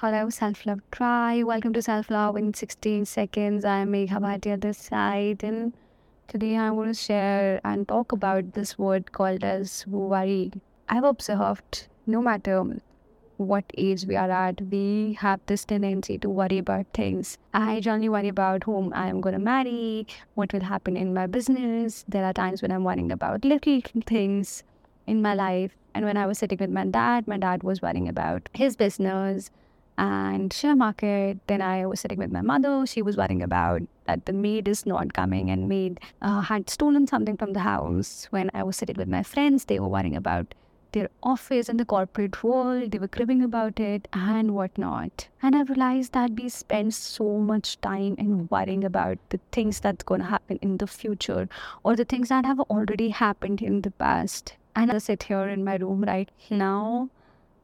Hello, Self Love Try. Welcome to Self Love in 16 Seconds. I'm Megha Bhatia this side, and today I want to share and talk about this word called as worry. I've observed no matter what age we are at, we have this tendency to worry about things. I generally worry about whom I am going to marry, what will happen in my business. There are times when I'm worrying about little things in my life. And when I was sitting with my dad, my dad was worrying about his business and share market. Then I was sitting with my mother. She was worrying about that the maid is not coming and maid uh, had stolen something from the house. When I was sitting with my friends, they were worrying about their office and the corporate world. They were cribbing about it and whatnot. And I realized that we spend so much time in worrying about the things that's going to happen in the future or the things that have already happened in the past. And I sit here in my room right now.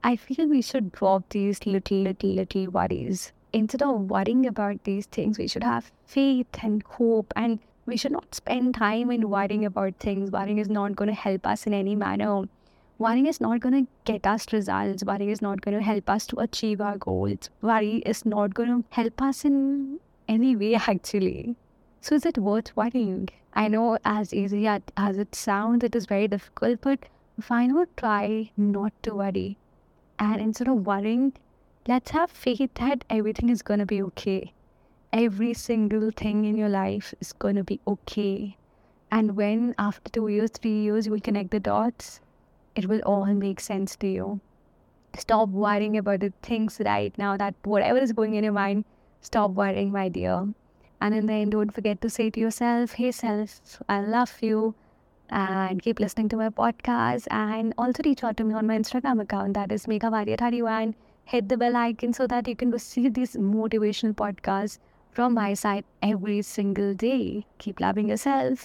I feel we should drop these little, little, little worries. Instead of worrying about these things, we should have faith and hope and we should not spend time in worrying about things. Worrying is not going to help us in any manner worrying is not going to get us results. Worrying is not going to help us to achieve our goals. Worry is not going to help us in any way, actually. So, is it worth worrying? I know, as easy as it sounds, it is very difficult, but why not try not to worry? And instead of worrying, let's have faith that everything is going to be okay. Every single thing in your life is going to be okay. And when after two years, three years, you will connect the dots, it will all make sense to you. Stop worrying about the things right now that whatever is going in your mind, stop worrying, my dear. And in the end, don't forget to say to yourself, hey, self, I love you. And keep listening to my podcast. And also reach out to me on my Instagram account, that is Megha Bhatia31. Hit the bell icon so that you can receive these motivational podcasts from my side every single day. Keep loving yourself.